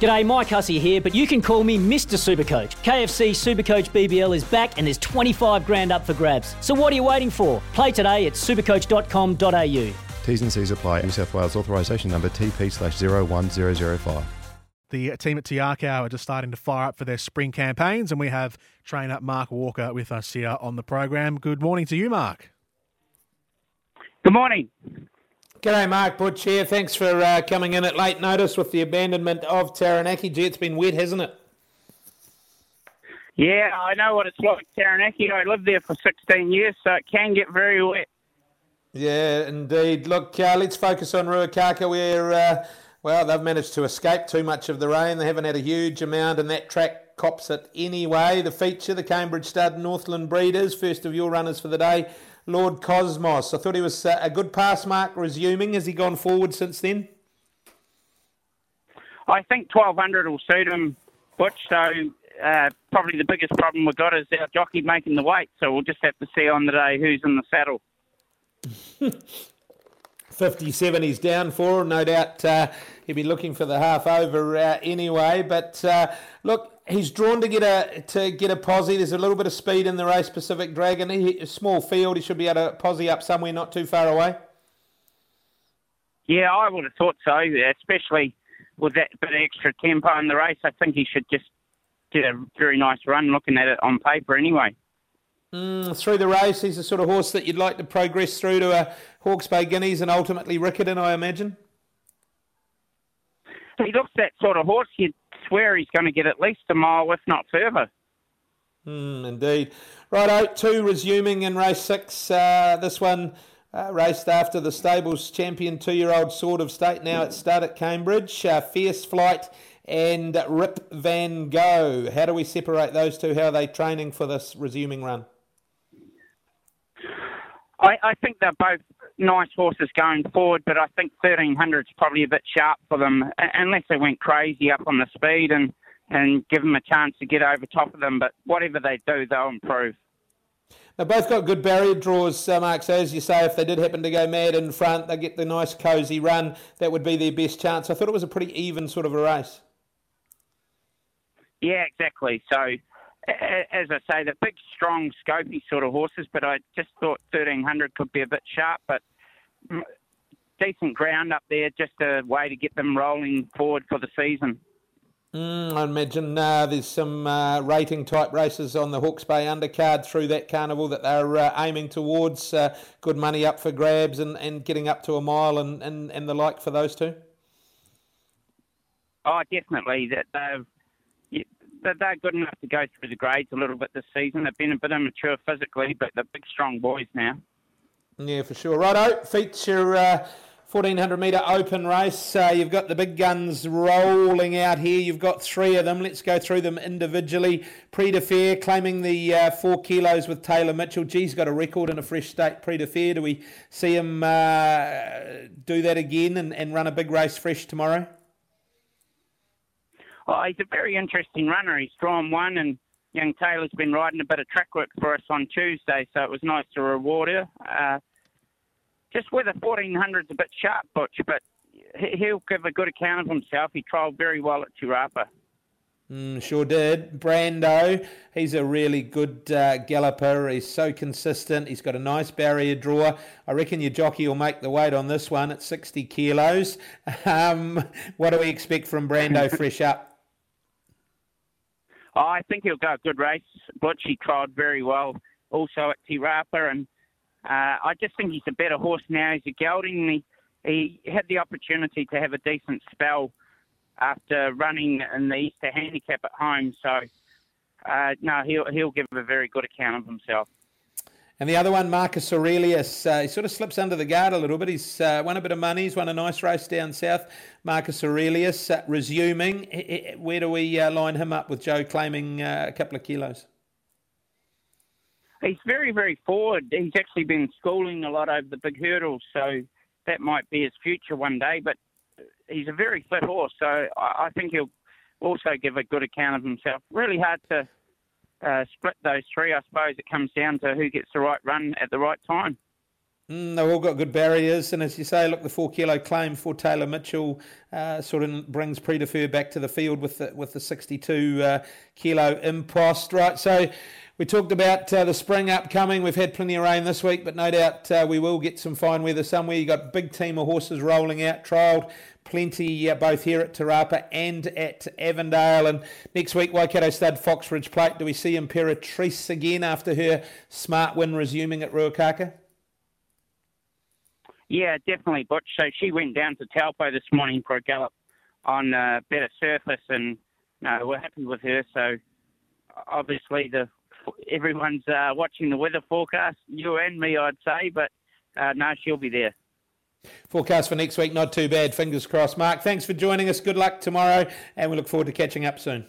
G'day, Mike Hussey here, but you can call me Mr. Supercoach. KFC Supercoach BBL is back and there's 25 grand up for grabs. So what are you waiting for? Play today at supercoach.com.au. T's and C's apply. New South Wales authorisation number TP slash 01005. The team at Te Akau are just starting to fire up for their spring campaigns, and we have trainer Mark Walker with us here on the program. Good morning to you, Mark. Good morning. G'day, Mark Butch here. Thanks for uh, coming in at late notice with the abandonment of Taranaki. Gee, it's been wet, hasn't it? Yeah, I know what it's like, Taranaki. I lived there for 16 years, so it can get very wet. Yeah, indeed. Look, uh, let's focus on Ruakaka, where, uh, well, they've managed to escape too much of the rain. They haven't had a huge amount, and that track cops it anyway. The feature, the Cambridge Stud Northland Breeders, first of your runners for the day. Lord Cosmos. I thought he was uh, a good pass mark resuming. Has he gone forward since then? I think 1200 will suit him, Butch. So uh, probably the biggest problem we've got is our jockey making the weight. So we'll just have to see on the day who's in the saddle. 57 he's down for. No doubt uh, he'll be looking for the half over uh, anyway. But uh, look, he's drawn to get a to get a posse. There's a little bit of speed in the race. Pacific Dragon, he, a small field. He should be able to posse up somewhere not too far away. Yeah, I would have thought so, especially with that bit of extra tempo in the race. I think he should just get a very nice run looking at it on paper anyway. Mm, through the race, he's the sort of horse that you'd like to progress through to a Hawke's Bay Guineas and ultimately Riccarton, I imagine. He looks that sort of horse. You'd swear he's going to get at least a mile, if not further. Mm, indeed. Righto, two resuming in race six. Uh, this one uh, raced after the stables champion two-year-old Sword of State. Now at start at Cambridge. Uh, Fierce Flight and Rip Van Gogh. How do we separate those two? How are they training for this resuming run? I, I think they're both nice horses going forward, but I think 1300 is probably a bit sharp for them, unless they went crazy up on the speed and, and give them a chance to get over top of them. But whatever they do, they'll improve. They both got good barrier draws, uh, Mark. So as you say, if they did happen to go mad in front, they get the nice cosy run. That would be their best chance. I thought it was a pretty even sort of a race. Yeah, exactly. So as I say, the big, strong, scopy sort of horses, but I just thought 1300 could be a bit sharp, but decent ground up there, just a way to get them rolling forward for the season. Mm, I imagine uh, there's some uh, rating type races on the Hawke's Bay undercard through that carnival that they're uh, aiming towards. Uh, good money up for grabs and, and getting up to a mile and, and, and the like for those two. Oh, definitely. That they've they're good enough to go through the grades a little bit this season. They've been a bit immature physically, but they're big, strong boys now. Yeah, for sure. Righto, feature uh, 1400 metre open race. Uh, you've got the big guns rolling out here. You've got three of them. Let's go through them individually. Prix de Fair claiming the uh, four kilos with Taylor Mitchell. Geez, got a record in a fresh state. Prix de Fair. Do we see him uh, do that again and, and run a big race fresh tomorrow? Oh, he's a very interesting runner. He's drawn one, and young Taylor's been riding a bit of track work for us on Tuesday, so it was nice to reward her. Uh, just whether 1400's a bit sharp, Butch, but he'll give a good account of himself. He trialled very well at Te Rapa. Mm, sure did. Brando, he's a really good uh, galloper. He's so consistent. He's got a nice barrier draw. I reckon your jockey will make the weight on this one at 60 kilos. Um, what do we expect from Brando fresh up? Oh, I think he'll go a good race. Butch, he tried very well also at Te Rapa, and uh, I just think he's a better horse now. He's a gelding. He, he had the opportunity to have a decent spell after running in the Easter handicap at home. So, uh, no, he'll he'll give a very good account of himself. And the other one, Marcus Aurelius, uh, he sort of slips under the guard a little bit. He's uh, won a bit of money. He's won a nice race down south. Marcus Aurelius uh, resuming. Where do we uh, line him up with Joe claiming uh, a couple of kilos? He's very, very forward. He's actually been schooling a lot over the big hurdles, so that might be his future one day. But he's a very fit horse, so I think he'll also give a good account of himself. Really hard to uh, split those three. I suppose it comes down to who gets the right run at the right time. Mm, they've all got good barriers, and as you say, look, the four kilo claim for Taylor Mitchell uh, sort of brings Predefer back to the field with the with the 62 uh, kilo impost, right? So we talked about uh, the spring upcoming. We've had plenty of rain this week, but no doubt uh, we will get some fine weather somewhere. You've got big team of horses rolling out, trialled plenty uh, both here at Te Rapa and at Avondale. And next week, Waikato Stud Foxbridge Plate. Do we see Imperatrice again after her smart win resuming at Ruakaka? Yeah, definitely, Butch. So she went down to Taupo this morning for a gallop on a better surface, and no, we're happy with her. So obviously, the everyone's uh, watching the weather forecast, you and me, I'd say, but uh, no, she'll be there. Forecast for next week, not too bad. Fingers crossed. Mark, thanks for joining us. Good luck tomorrow, and we look forward to catching up soon.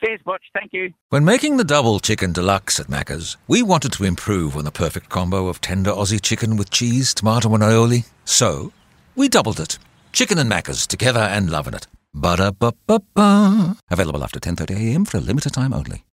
Cheers, Butch. Thank you. When making the double chicken deluxe at Macca's, we wanted to improve on the perfect combo of tender Aussie chicken with cheese, tomato, and aioli. So, we doubled it. Chicken and Macca's together and loving it. Ba-da-ba-ba-ba. Available after 10.30am for a limited time only.